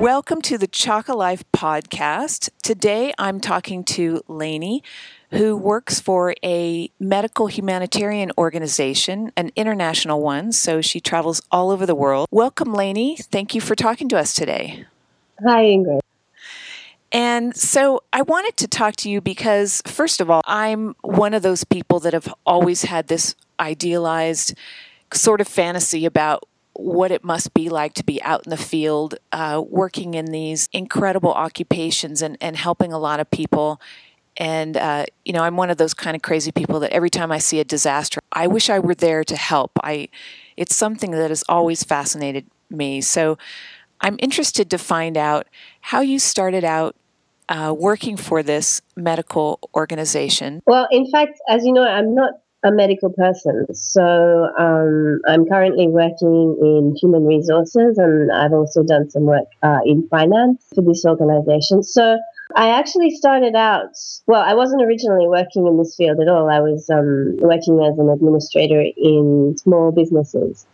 Welcome to the Chaka Life podcast. Today I'm talking to Lainey, who works for a medical humanitarian organization, an international one, so she travels all over the world. Welcome, Lainey. Thank you for talking to us today. Hi, Ingrid. And so I wanted to talk to you because, first of all, I'm one of those people that have always had this idealized sort of fantasy about what it must be like to be out in the field, uh, working in these incredible occupations and, and helping a lot of people. And, uh, you know, I'm one of those kind of crazy people that every time I see a disaster, I wish I were there to help. I, it's something that has always fascinated me. So I'm interested to find out how you started out uh, working for this medical organization. Well, in fact, as you know, I'm not a medical person. So um, I'm currently working in human resources and I've also done some work uh, in finance for this organization. So I actually started out, well, I wasn't originally working in this field at all. I was um, working as an administrator in small businesses.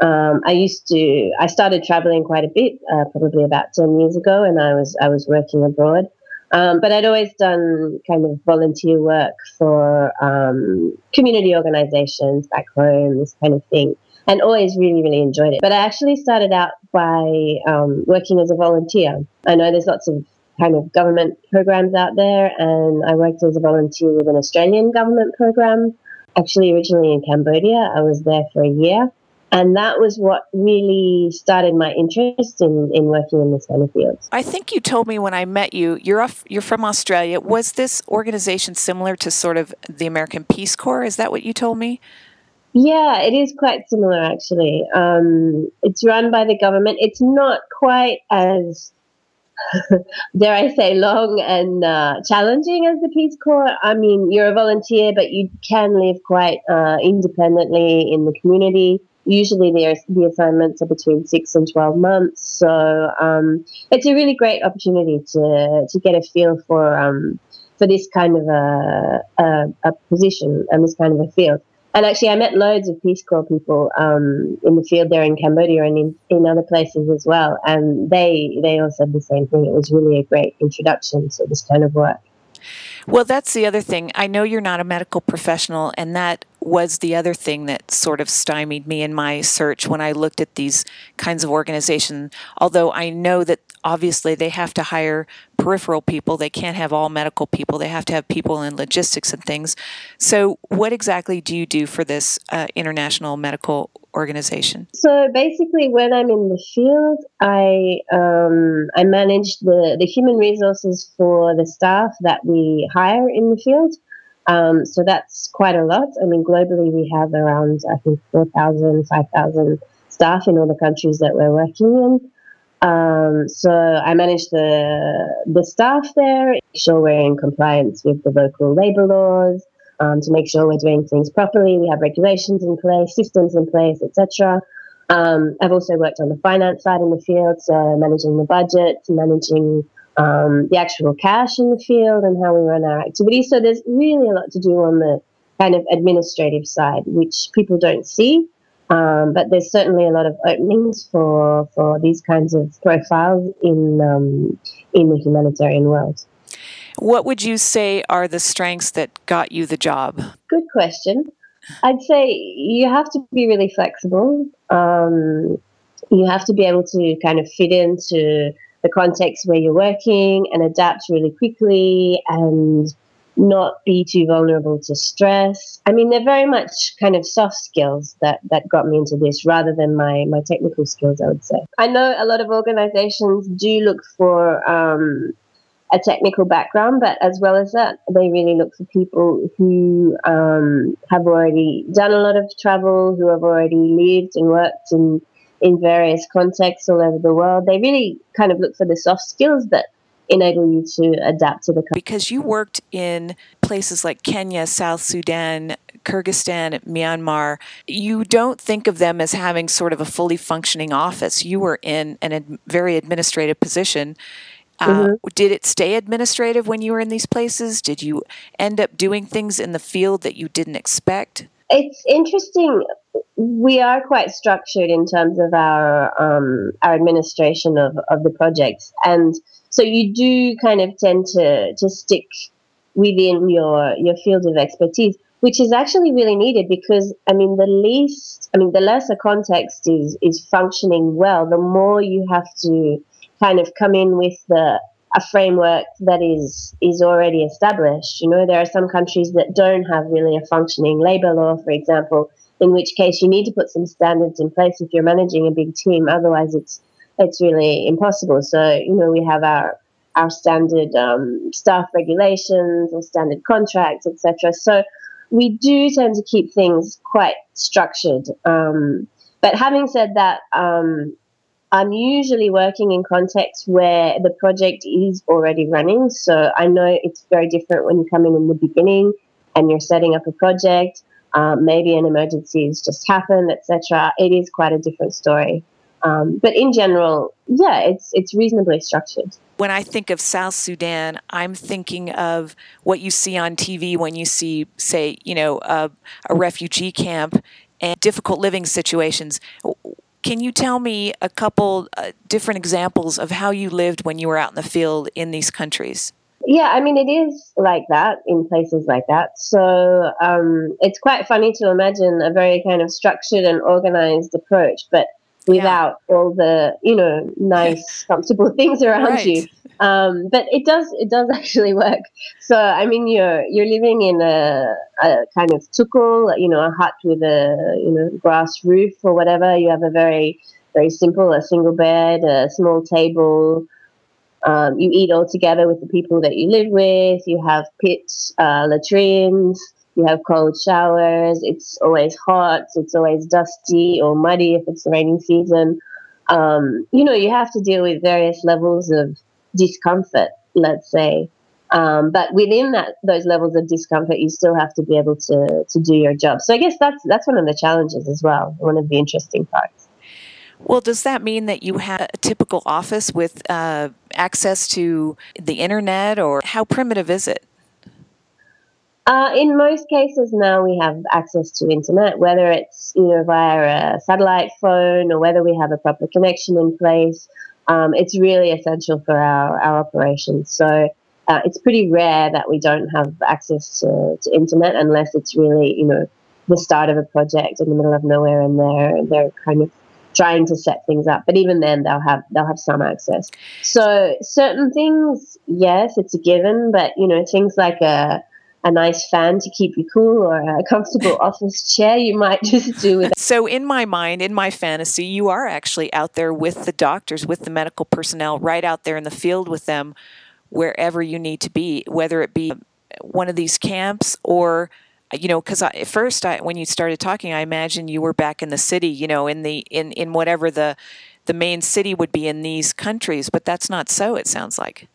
Um, I used to, I started traveling quite a bit, uh, probably about 10 years ago, and I was, I was working abroad. Um, but I'd always done kind of volunteer work for um, community organizations back home, this kind of thing, and always really, really enjoyed it. But I actually started out by um, working as a volunteer. I know there's lots of kind of government programs out there, and I worked as a volunteer with an Australian government program. Actually, originally in Cambodia, I was there for a year. And that was what really started my interest in, in working in this kind of field. I think you told me when I met you, you're off, you're from Australia. Was this organization similar to sort of the American Peace Corps? Is that what you told me? Yeah, it is quite similar actually. Um, it's run by the government. It's not quite as dare I say, long and uh, challenging as the Peace Corps. I mean, you're a volunteer, but you can live quite uh, independently in the community usually the, the assignments are between six and 12 months. So um, it's a really great opportunity to, to get a feel for, um, for this kind of a, a, a, position and this kind of a field. And actually, I met loads of Peace Corps people um, in the field there in Cambodia and in, in other places as well. And they, they all said the same thing. It was really a great introduction to this kind of work. Well, that's the other thing. I know you're not a medical professional, and that was the other thing that sort of stymied me in my search when I looked at these kinds of organizations. Although I know that obviously they have to hire peripheral people, they can't have all medical people, they have to have people in logistics and things. So, what exactly do you do for this uh, international medical organization? So basically, when I'm in the field, I um, I manage the the human resources for the staff that we hire in the field. Um, so that's quite a lot. I mean, globally, we have around I think 4,000, 5,000 staff in all the countries that we're working in. Um, so I manage the the staff there, make sure we're in compliance with the local labour laws, um, to make sure we're doing things properly. We have regulations in place, systems in place, etc. Um, I've also worked on the finance side in the field, so managing the budget, managing um, the actual cash in the field, and how we run our activities. So there's really a lot to do on the kind of administrative side, which people don't see. Um, but there's certainly a lot of openings for for these kinds of profiles in um, in the humanitarian world. What would you say are the strengths that got you the job? Good question. I'd say you have to be really flexible. Um, you have to be able to kind of fit into the context where you're working and adapt really quickly and not be too vulnerable to stress. I mean, they're very much kind of soft skills that, that got me into this rather than my, my technical skills, I would say. I know a lot of organizations do look for um, a technical background, but as well as that, they really look for people who um, have already done a lot of travel, who have already lived and worked in in various contexts all over the world. They really kind of look for the soft skills that enable you to adapt to the country. Because you worked in places like Kenya, South Sudan, Kyrgyzstan, Myanmar, you don't think of them as having sort of a fully functioning office. You were in a ad- very administrative position uh, mm-hmm. Did it stay administrative when you were in these places? Did you end up doing things in the field that you didn't expect? It's interesting. We are quite structured in terms of our um, our administration of, of the projects, and so you do kind of tend to to stick within your your field of expertise, which is actually really needed because I mean the least I mean the lesser context is is functioning well, the more you have to kind of come in with the a framework that is is already established. You know, there are some countries that don't have really a functioning labor law, for example, in which case you need to put some standards in place if you're managing a big team. Otherwise, it's it's really impossible. So, you know, we have our our standard um, staff regulations or standard contracts, etc. So we do tend to keep things quite structured. Um, but having said that, um, I'm usually working in contexts where the project is already running. So I know it's very different when you come in in the beginning and you're setting up a project. Um, maybe an emergency has just happened, etc. It is quite a different story. Um, but in general, yeah, it's it's reasonably structured. When I think of South Sudan, I'm thinking of what you see on TV when you see, say, you know, a, a refugee camp and difficult living situations. Can you tell me a couple uh, different examples of how you lived when you were out in the field in these countries? Yeah, I mean, it is like that in places like that. So um, it's quite funny to imagine a very kind of structured and organized approach, but without yeah. all the you know nice comfortable things around right. you. Um, but it does it does actually work. So i mean you're you're living in a, a kind of tukul you know a hut with a you know grass roof or whatever. You have a very very simple a single bed a small table. Um, you eat all together with the people that you live with. You have pits uh, latrines you have cold showers. It's always hot. It's always dusty or muddy if it's the rainy season. Um, you know, you have to deal with various levels of discomfort, let's say. Um, but within that, those levels of discomfort, you still have to be able to to do your job. So I guess that's that's one of the challenges as well. One of the interesting parts. Well, does that mean that you have a typical office with uh, access to the internet, or how primitive is it? Uh, in most cases now we have access to internet, whether it's you know via a satellite phone or whether we have a proper connection in place. Um, it's really essential for our, our operations. So uh, it's pretty rare that we don't have access to, to internet unless it's really you know the start of a project in the middle of nowhere and they're they're kind of trying to set things up. But even then, they'll have they'll have some access. So certain things, yes, it's a given. But you know things like a a nice fan to keep you cool or a comfortable office chair, you might just do with. So, in my mind, in my fantasy, you are actually out there with the doctors, with the medical personnel, right out there in the field with them, wherever you need to be, whether it be one of these camps or you know because at first I, when you started talking i imagine you were back in the city you know in the in in whatever the the main city would be in these countries but that's not so it sounds like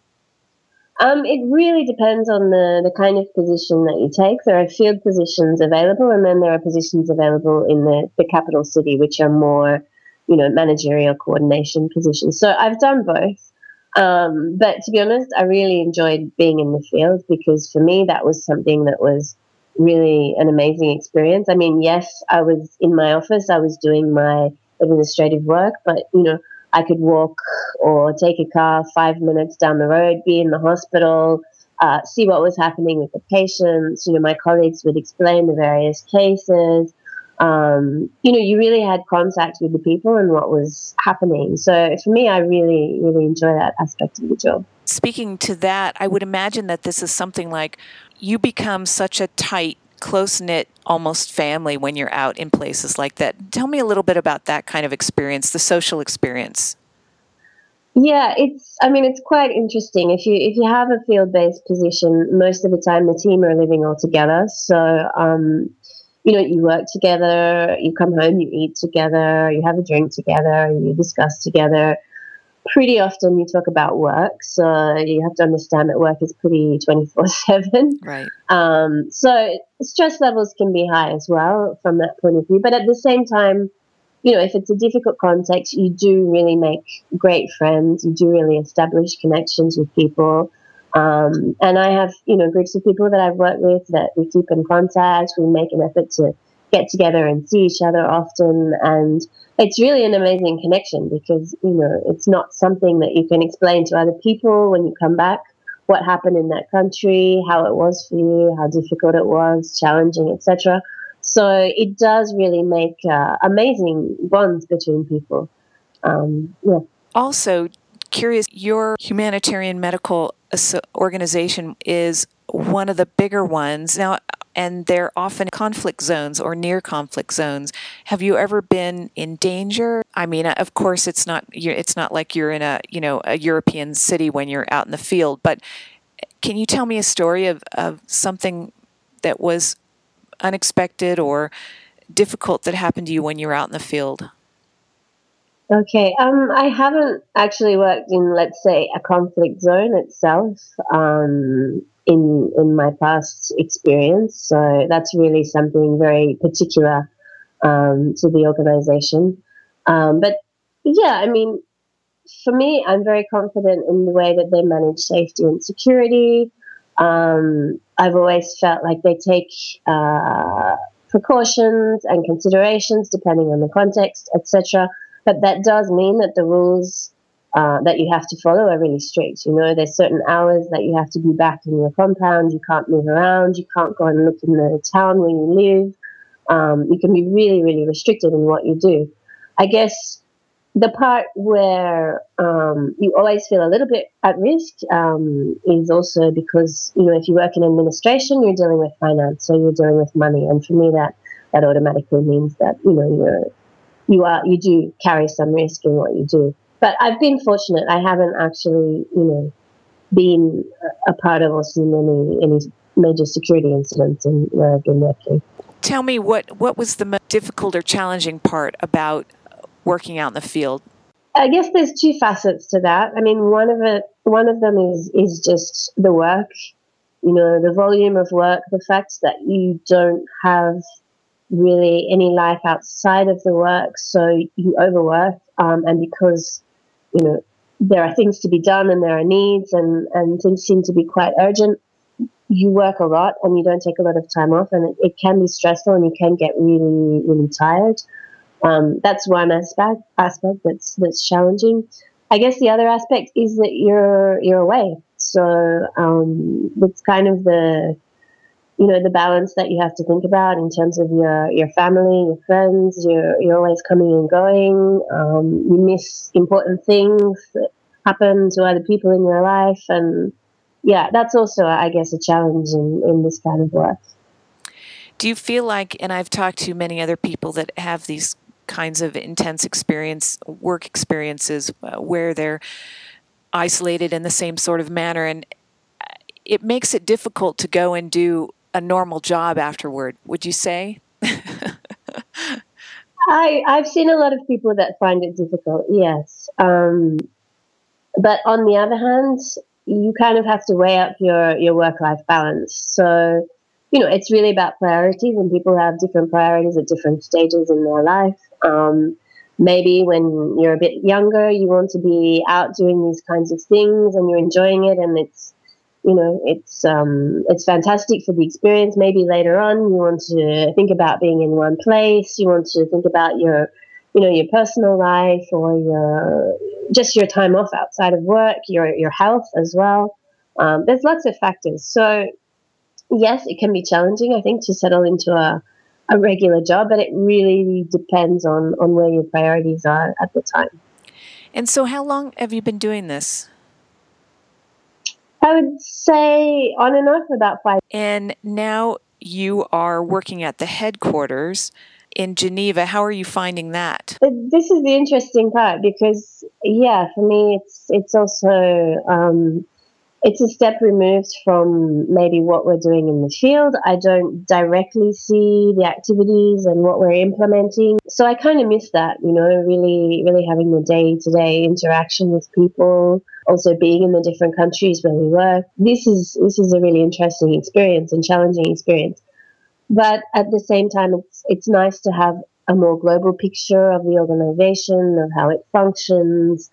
um, it really depends on the, the kind of position that you take. There are field positions available, and then there are positions available in the, the capital city, which are more, you know, managerial coordination positions. So I've done both. Um, but to be honest, I really enjoyed being in the field because for me, that was something that was really an amazing experience. I mean, yes, I was in my office, I was doing my administrative work, but, you know, I could walk or take a car five minutes down the road, be in the hospital, uh, see what was happening with the patients. You know, my colleagues would explain the various cases. Um, you know, you really had contact with the people and what was happening. So for me, I really, really enjoy that aspect of the job. Speaking to that, I would imagine that this is something like you become such a tight close knit, almost family when you're out in places like that. Tell me a little bit about that kind of experience, the social experience. Yeah, it's. I mean, it's quite interesting. If you if you have a field based position, most of the time the team are living all together. So, um, you know, you work together, you come home, you eat together, you have a drink together, you discuss together pretty often you talk about work, so you have to understand that work is pretty 24 7. Right. Um, so stress levels can be high as well from that point of view. But at the same time, you know, if it's a difficult context, you do really make great friends. You do really establish connections with people. Um, and I have, you know, groups of people that I've worked with that we keep in contact. We make an effort to get together and see each other often. And it's really an amazing connection because, you know, it's not something that you can explain to other people when you come back what happened in that country, how it was for you, how difficult it was, challenging, etc. So it does really make uh, amazing bonds between people. Um, yeah. Also, curious, your humanitarian medical organization is one of the bigger ones. Now, and they're often conflict zones or near conflict zones. Have you ever been in danger? I mean, uh, of course, it's not it's not like you're in a you know a European city when you're out in the field. But eh, can you tell me a story of, of something that was unexpected or difficult that happened to you when you were out in the field? Okay, um, I haven't actually worked in, let's say, a conflict zone itself. Um, in in my past experience. So that's really something very particular um, to the organization. Um, but yeah, I mean, for me, I'm very confident in the way that they manage safety and security. Um, I've always felt like they take uh, precautions and considerations depending on the context, etc. But that does mean that the rules uh, that you have to follow are really strict. You know, there's certain hours that you have to be back in your compound. You can't move around. You can't go and look in the town where you live. Um, you can be really, really restricted in what you do. I guess the part where um, you always feel a little bit at risk um, is also because you know if you work in administration, you're dealing with finance, so you're dealing with money, and for me that that automatically means that you know you're you are you do carry some risk in what you do but I've been fortunate. I haven't actually, you know, been a part of or seen any any major security incidents in where I've been working. Tell me what what was the most difficult or challenging part about working out in the field? I guess there's two facets to that. I mean, one of it, one of them is is just the work. You know, the volume of work, the fact that you don't have really any life outside of the work, so you overwork, um, and because you know, there are things to be done and there are needs and, and things seem to be quite urgent. You work a lot and you don't take a lot of time off, and it, it can be stressful and you can get really, really tired. Um, that's one aspect aspect that's that's challenging. I guess the other aspect is that you're you're away, so um, it's kind of the you know the balance that you have to think about in terms of your your family, your friends. You're you're always coming and going. Um, you miss important things that happen to other people in your life, and yeah, that's also I guess a challenge in in this kind of work. Do you feel like, and I've talked to many other people that have these kinds of intense experience, work experiences, uh, where they're isolated in the same sort of manner, and uh, it makes it difficult to go and do a normal job afterward, would you say? I, I've seen a lot of people that find it difficult, yes. Um, but on the other hand, you kind of have to weigh up your, your work life balance. So, you know, it's really about priorities, and people have different priorities at different stages in their life. Um, maybe when you're a bit younger, you want to be out doing these kinds of things and you're enjoying it, and it's you know, it's um, it's fantastic for the experience. Maybe later on, you want to think about being in one place. You want to think about your, you know, your personal life or your just your time off outside of work, your your health as well. Um, there's lots of factors. So, yes, it can be challenging. I think to settle into a a regular job, but it really depends on on where your priorities are at the time. And so, how long have you been doing this? I would say on and off about five. And now you are working at the headquarters in Geneva. How are you finding that? This is the interesting part because, yeah, for me, it's it's also um, it's a step removed from maybe what we're doing in the field. I don't directly see the activities and what we're implementing. So I kind of miss that, you know, really, really having the day to day interaction with people, also being in the different countries where we work. This is, this is a really interesting experience and challenging experience. But at the same time, it's, it's nice to have a more global picture of the organization, of how it functions,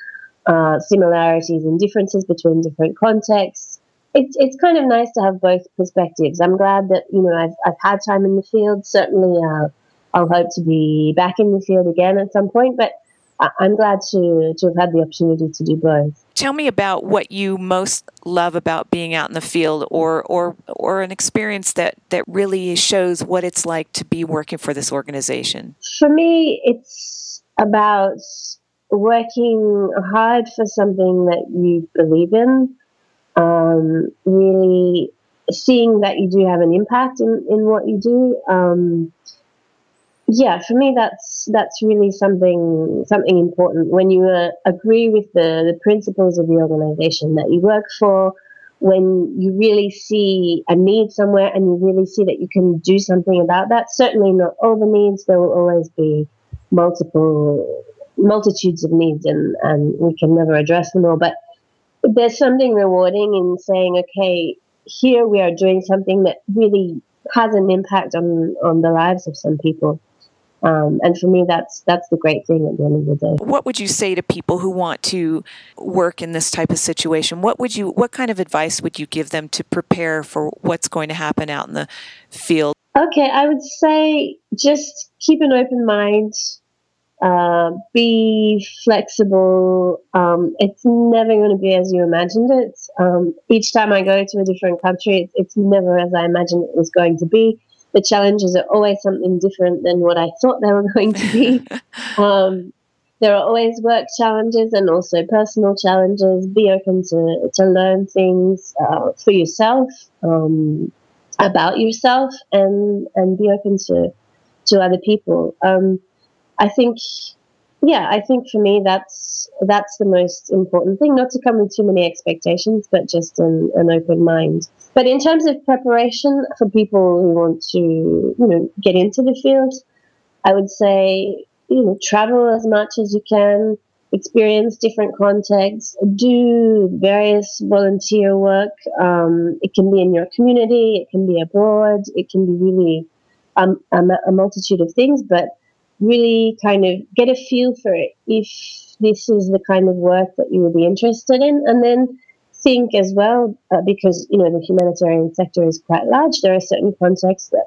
uh, similarities and differences between different contexts. It's, it's kind of nice to have both perspectives. I'm glad that, you know, I've, I've had time in the field. Certainly, uh, I'll hope to be back in the field again at some point. But I'm glad to, to have had the opportunity to do both. Tell me about what you most love about being out in the field or, or, or an experience that, that really shows what it's like to be working for this organization. For me, it's about working hard for something that you believe in, um, really seeing that you do have an impact in, in what you do. Um, yeah, for me, that's that's really something something important. When you uh, agree with the, the principles of the organization that you work for, when you really see a need somewhere and you really see that you can do something about that. Certainly not all the needs. There will always be multiple multitudes of needs, and and we can never address them all. But there's something rewarding in saying, okay, here we are doing something that really has an impact on on the lives of some people. Um, and for me, that's that's the great thing at the end of the day. What would you say to people who want to work in this type of situation? What would you what kind of advice would you give them to prepare for what's going to happen out in the field? Okay, I would say just keep an open mind. Uh, be flexible. Um, it's never going to be as you imagined it. Um, each time I go to a different country, it's, it's never as I imagined it was going to be the challenges are always something different than what I thought they were going to be. um, there are always work challenges and also personal challenges. Be open to, to learn things uh, for yourself, um, about yourself, and, and be open to, to other people. Um, I think yeah, I think for me that's that's the most important thing. Not to come with too many expectations, but just an, an open mind. But in terms of preparation for people who want to, you know, get into the field, I would say, you know, travel as much as you can, experience different contexts, do various volunteer work. Um, it can be in your community, it can be abroad, it can be really um, a, a multitude of things, but really kind of get a feel for it if this is the kind of work that you would be interested in. And then think as well, uh, because, you know, the humanitarian sector is quite large, there are certain contexts that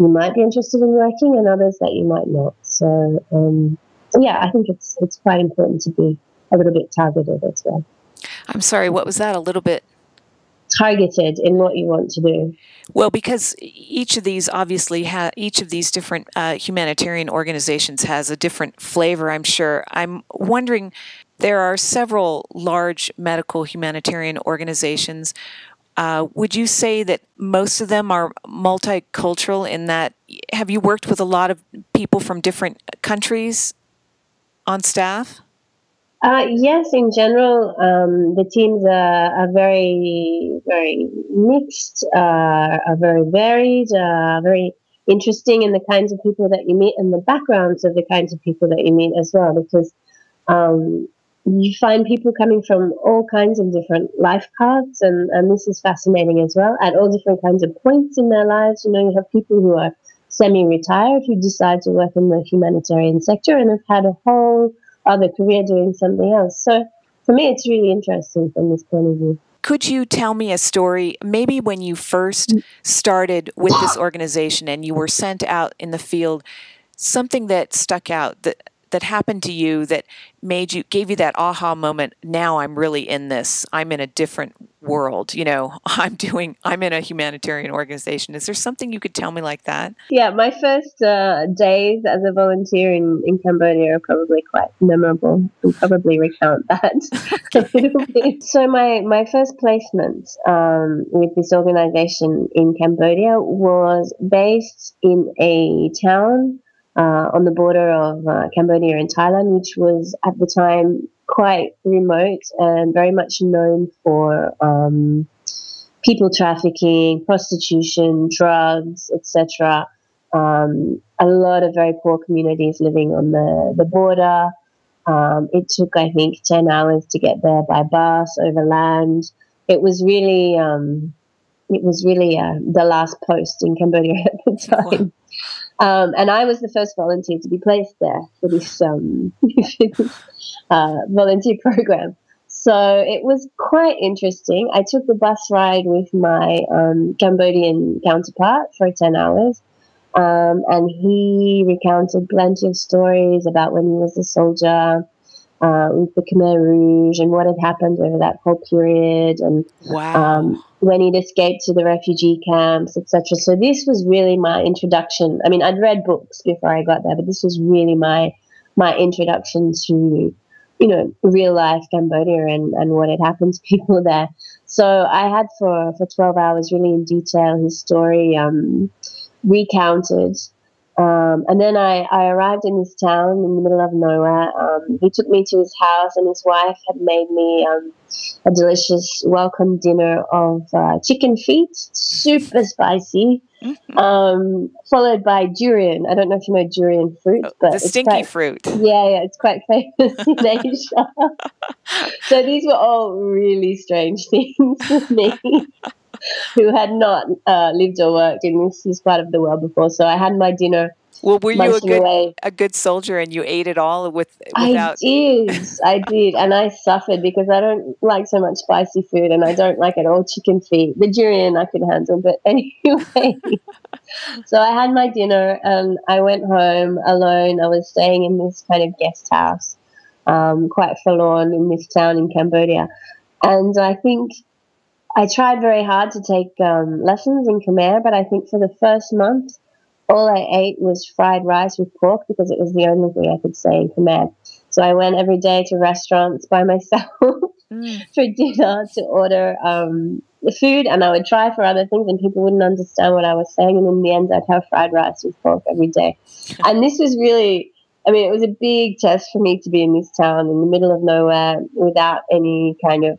you might be interested in working and others that you might not. So, um, yeah, I think it's, it's quite important to be a little bit targeted as well. I'm sorry, what was that? A little bit targeted in what you want to do? Well, because each of these obviously ha- each of these different uh, humanitarian organizations has a different flavor. I'm sure. I'm wondering. There are several large medical humanitarian organizations. Uh, would you say that most of them are multicultural in that? Have you worked with a lot of people from different countries on staff? Uh, yes, in general, um, the teams are, are, very, very mixed, uh, are very varied, uh, very interesting in the kinds of people that you meet and the backgrounds of the kinds of people that you meet as well, because um, you find people coming from all kinds of different life paths, and, and this is fascinating as well, at all different kinds of points in their lives. You know, you have people who are semi retired who decide to work in the humanitarian sector and have had a whole other career doing something else. So for me, it's really interesting from this point of view. Could you tell me a story, maybe when you first mm. started with this organization and you were sent out in the field, something that stuck out that that happened to you that made you gave you that aha moment now i'm really in this i'm in a different world you know i'm doing i'm in a humanitarian organization. Is there something you could tell me like that? Yeah my first uh, days as a volunteer in, in cambodia are probably quite memorable. I'll probably recount that. A little bit so my my first placement um, with this organization in cambodia was based in a town uh, on the border of uh, Cambodia and Thailand, which was at the time quite remote and very much known for um, people trafficking, prostitution, drugs, etc. Um, a lot of very poor communities living on the, the border. Um, it took, I think, 10 hours to get there by bus, over land. It was really, um, it was really uh, the last post in Cambodia at the time. Um, and I was the first volunteer to be placed there for this um, uh, volunteer program. So it was quite interesting. I took the bus ride with my um, Cambodian counterpart for 10 hours. Um, and he recounted plenty of stories about when he was a soldier uh, with the Khmer Rouge and what had happened over that whole period, and wow. um, when he'd escaped to the refugee camps, etc. So this was really my introduction. I mean, I'd read books before I got there, but this was really my my introduction to you know real life Cambodia and, and what had happened to people there. So I had for for twelve hours really in detail his story um, recounted um, and then I, I arrived in this town in the middle of nowhere. Um, he took me to his house, and his wife had made me um, a delicious welcome dinner of uh, chicken feet, super spicy, mm-hmm. Um, followed by durian. I don't know if you know durian fruit, oh, but the stinky quite, fruit. Yeah, yeah, it's quite famous in Asia. so these were all really strange things for me who had not uh, lived or worked in this, part of the world before. So I had my dinner. Well, were you a good away. a good soldier and you ate it all with without? I did, I did, and I suffered because I don't like so much spicy food, and I don't like at all chicken feet. The durian I could handle, but anyway. so I had my dinner and I went home alone. I was staying in this kind of guest house, um, quite forlorn in this town in Cambodia, and I think I tried very hard to take um, lessons in Khmer, but I think for the first month, all I ate was fried rice with pork because it was the only thing I could say in Khmer. So I went every day to restaurants by myself mm. for dinner to order um, the food, and I would try for other things, and people wouldn't understand what I was saying. And in the end, I'd have fried rice with pork every day. and this was really, I mean, it was a big test for me to be in this town in the middle of nowhere without any kind of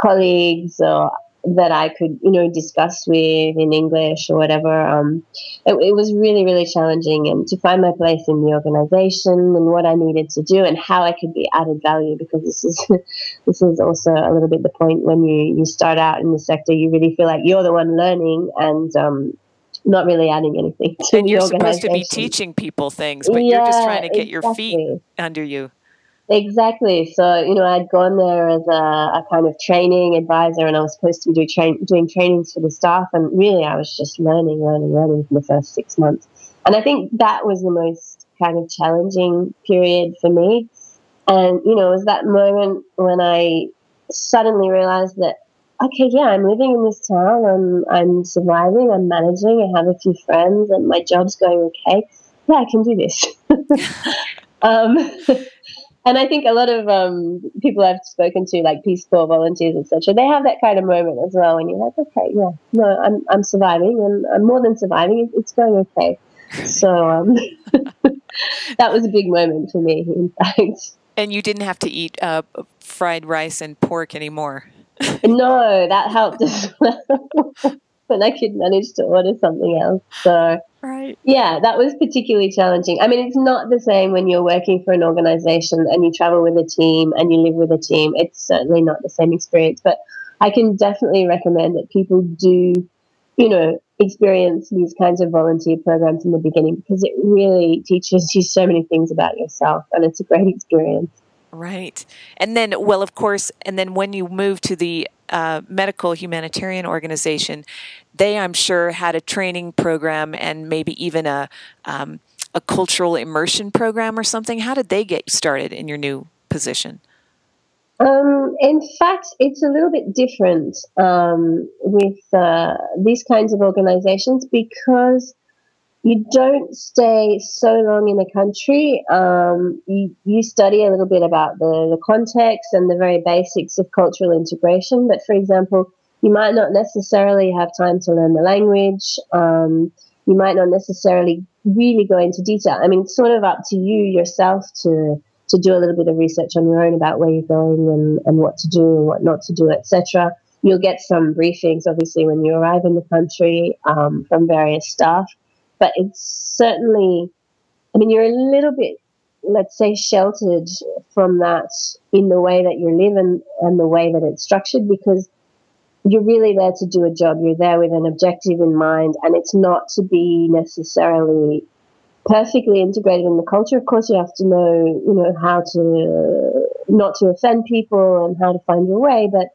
colleagues or that I could, you know, discuss with in English or whatever. Um, it, it, was really, really challenging, and to find my place in the organization and what I needed to do and how I could be added value. Because this is this is also a little bit the point when you you start out in the sector, you really feel like you're the one learning and. Um, not really adding anything to and you're supposed to be teaching people things but yeah, you're just trying to get exactly. your feet under you Exactly. So, you know, I'd gone there as a, a, kind of training advisor and I was supposed to be doing, doing trainings for the staff. And really, I was just learning, learning, learning for the first six months. And I think that was the most kind of challenging period for me. And, you know, it was that moment when I suddenly realized that, okay, yeah, I'm living in this town, I'm, I'm surviving, I'm managing, I have a few friends, and my job's going okay. Yeah, I can do this. um, and I think a lot of um, people I've spoken to, like Peace Corps volunteers, etc., they have that kind of moment as well. When you're like, okay, yeah, no, I'm I'm surviving, and I'm more than surviving. It's going okay. So um, that was a big moment for me, in fact. And you didn't have to eat uh, fried rice and pork anymore. no, that helped as well. And I could manage to order something else. So right. yeah, that was particularly challenging. I mean, it's not the same when you're working for an organization and you travel with a team and you live with a team. It's certainly not the same experience, but I can definitely recommend that people do, you know, experience these kinds of volunteer programs in the beginning because it really teaches you so many things about yourself and it's a great experience. Right. And then, well, of course, and then when you move to the uh, medical humanitarian organization, they, I'm sure, had a training program and maybe even a, um, a cultural immersion program or something. How did they get started in your new position? Um, in fact, it's a little bit different um, with uh, these kinds of organizations because you don't stay so long in a country. Um, you, you study a little bit about the, the context and the very basics of cultural integration. But for example, you might not necessarily have time to learn the language. Um, you might not necessarily really go into detail. I mean, it's sort of up to you yourself to to do a little bit of research on your own about where you're going and, and what to do and what not to do, etc. You'll get some briefings, obviously, when you arrive in the country um, from various staff but it's certainly, I mean, you're a little bit, let's say, sheltered from that in the way that you live and, and the way that it's structured because you're really there to do a job. You're there with an objective in mind, and it's not to be necessarily perfectly integrated in the culture. Of course, you have to know, you know, how to not to offend people and how to find your way. But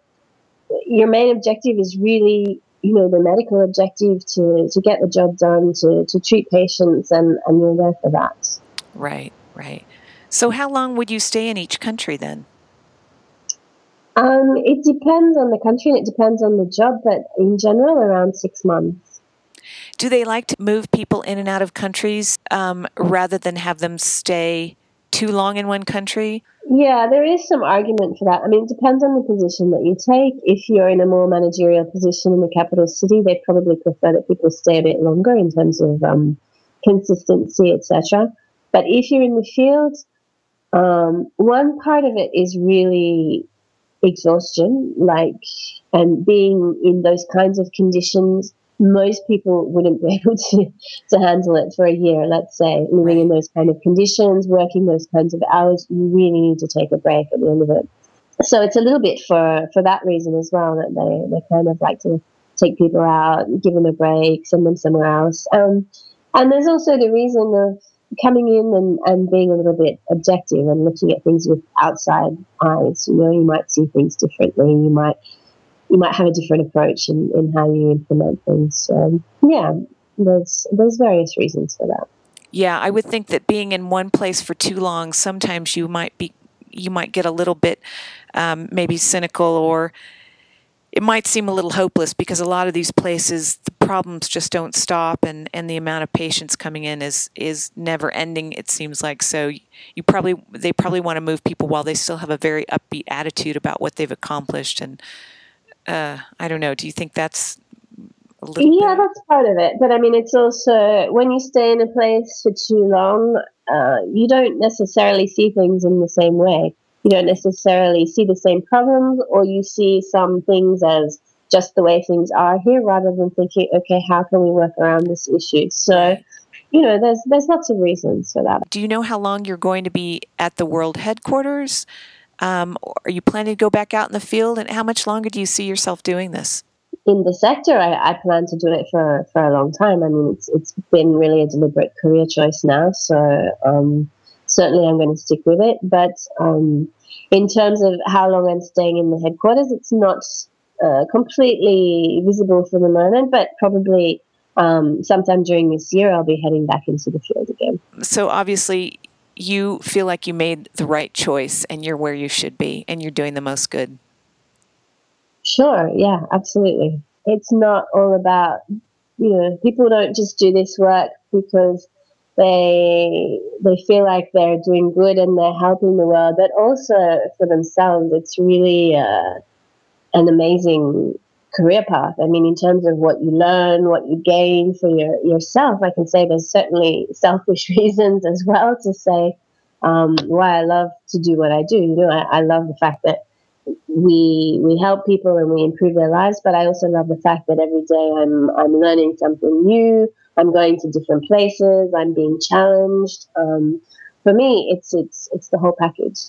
your main objective is really you know, the medical objective to, to get the job done, to, to treat patients, and, and you're there for that. Right, right. So, how long would you stay in each country then? Um, it depends on the country and it depends on the job, but in general, around six months. Do they like to move people in and out of countries um, rather than have them stay too long in one country? Yeah, there is some argument for that. I mean, it depends on the position that you take. If you're in a more managerial position in the capital city, they probably prefer that people stay a bit longer in terms of um, consistency, etc. But if you're in the field, um, one part of it is really exhaustion, like, and being in those kinds of conditions most people wouldn't be able to, to handle it for a year, let's say, living in those kind of conditions, working those kinds of hours. You really need to take a break at the end of it. So it's a little bit for, for that reason as well that they, they kind of like to take people out, give them a break, send them somewhere else. Um, and there's also the reason of coming in and, and being a little bit objective and looking at things with outside eyes. You know, you might see things differently. You might you might have a different approach in, in how you implement things. So, yeah, there's there's various reasons for that. Yeah, I would think that being in one place for too long, sometimes you might be you might get a little bit um, maybe cynical or it might seem a little hopeless because a lot of these places the problems just don't stop and, and the amount of patients coming in is is never ending it seems like so you probably they probably want to move people while they still have a very upbeat attitude about what they've accomplished and uh, I don't know. Do you think that's yeah, that's part of it. But I mean, it's also when you stay in a place for too long, uh, you don't necessarily see things in the same way. You don't necessarily see the same problems, or you see some things as just the way things are here, rather than thinking, okay, how can we work around this issue? So, you know, there's there's lots of reasons for that. Do you know how long you're going to be at the world headquarters? Um, are you planning to go back out in the field? And how much longer do you see yourself doing this? In the sector, I, I plan to do it for, for a long time. I mean, it's, it's been really a deliberate career choice now. So um, certainly I'm going to stick with it. But um, in terms of how long I'm staying in the headquarters, it's not uh, completely visible for the moment, but probably um, sometime during this year, I'll be heading back into the field again. So obviously, you feel like you made the right choice and you're where you should be and you're doing the most good. Sure, yeah, absolutely. It's not all about, you know, people don't just do this work because they they feel like they're doing good and they're helping the world, but also for themselves, it's really uh, an amazing career path. I mean, in terms of what you learn, what you gain for your, yourself, I can say there's certainly selfish reasons as well to say um, why I love to do what I do. You know, I, I love the fact that we we help people and we improve their lives, but I also love the fact that every day I'm I'm learning something new. I'm going to different places. I'm being challenged. Um, for me, it's it's it's the whole package.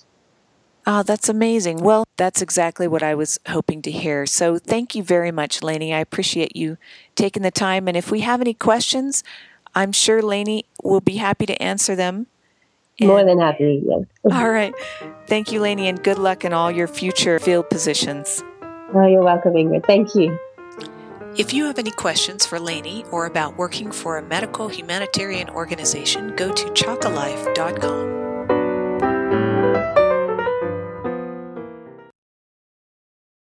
Oh, that's amazing. Well, that's exactly what I was hoping to hear. So thank you very much, Lainey. I appreciate you taking the time. And if we have any questions, I'm sure Lainey will be happy to answer them. And More than happy, yes. all right. Thank you, Lainey, and good luck in all your future field positions. Oh, you're welcome, Ingrid. Thank you. If you have any questions for Lainey or about working for a medical humanitarian organization, go to chocolife.com.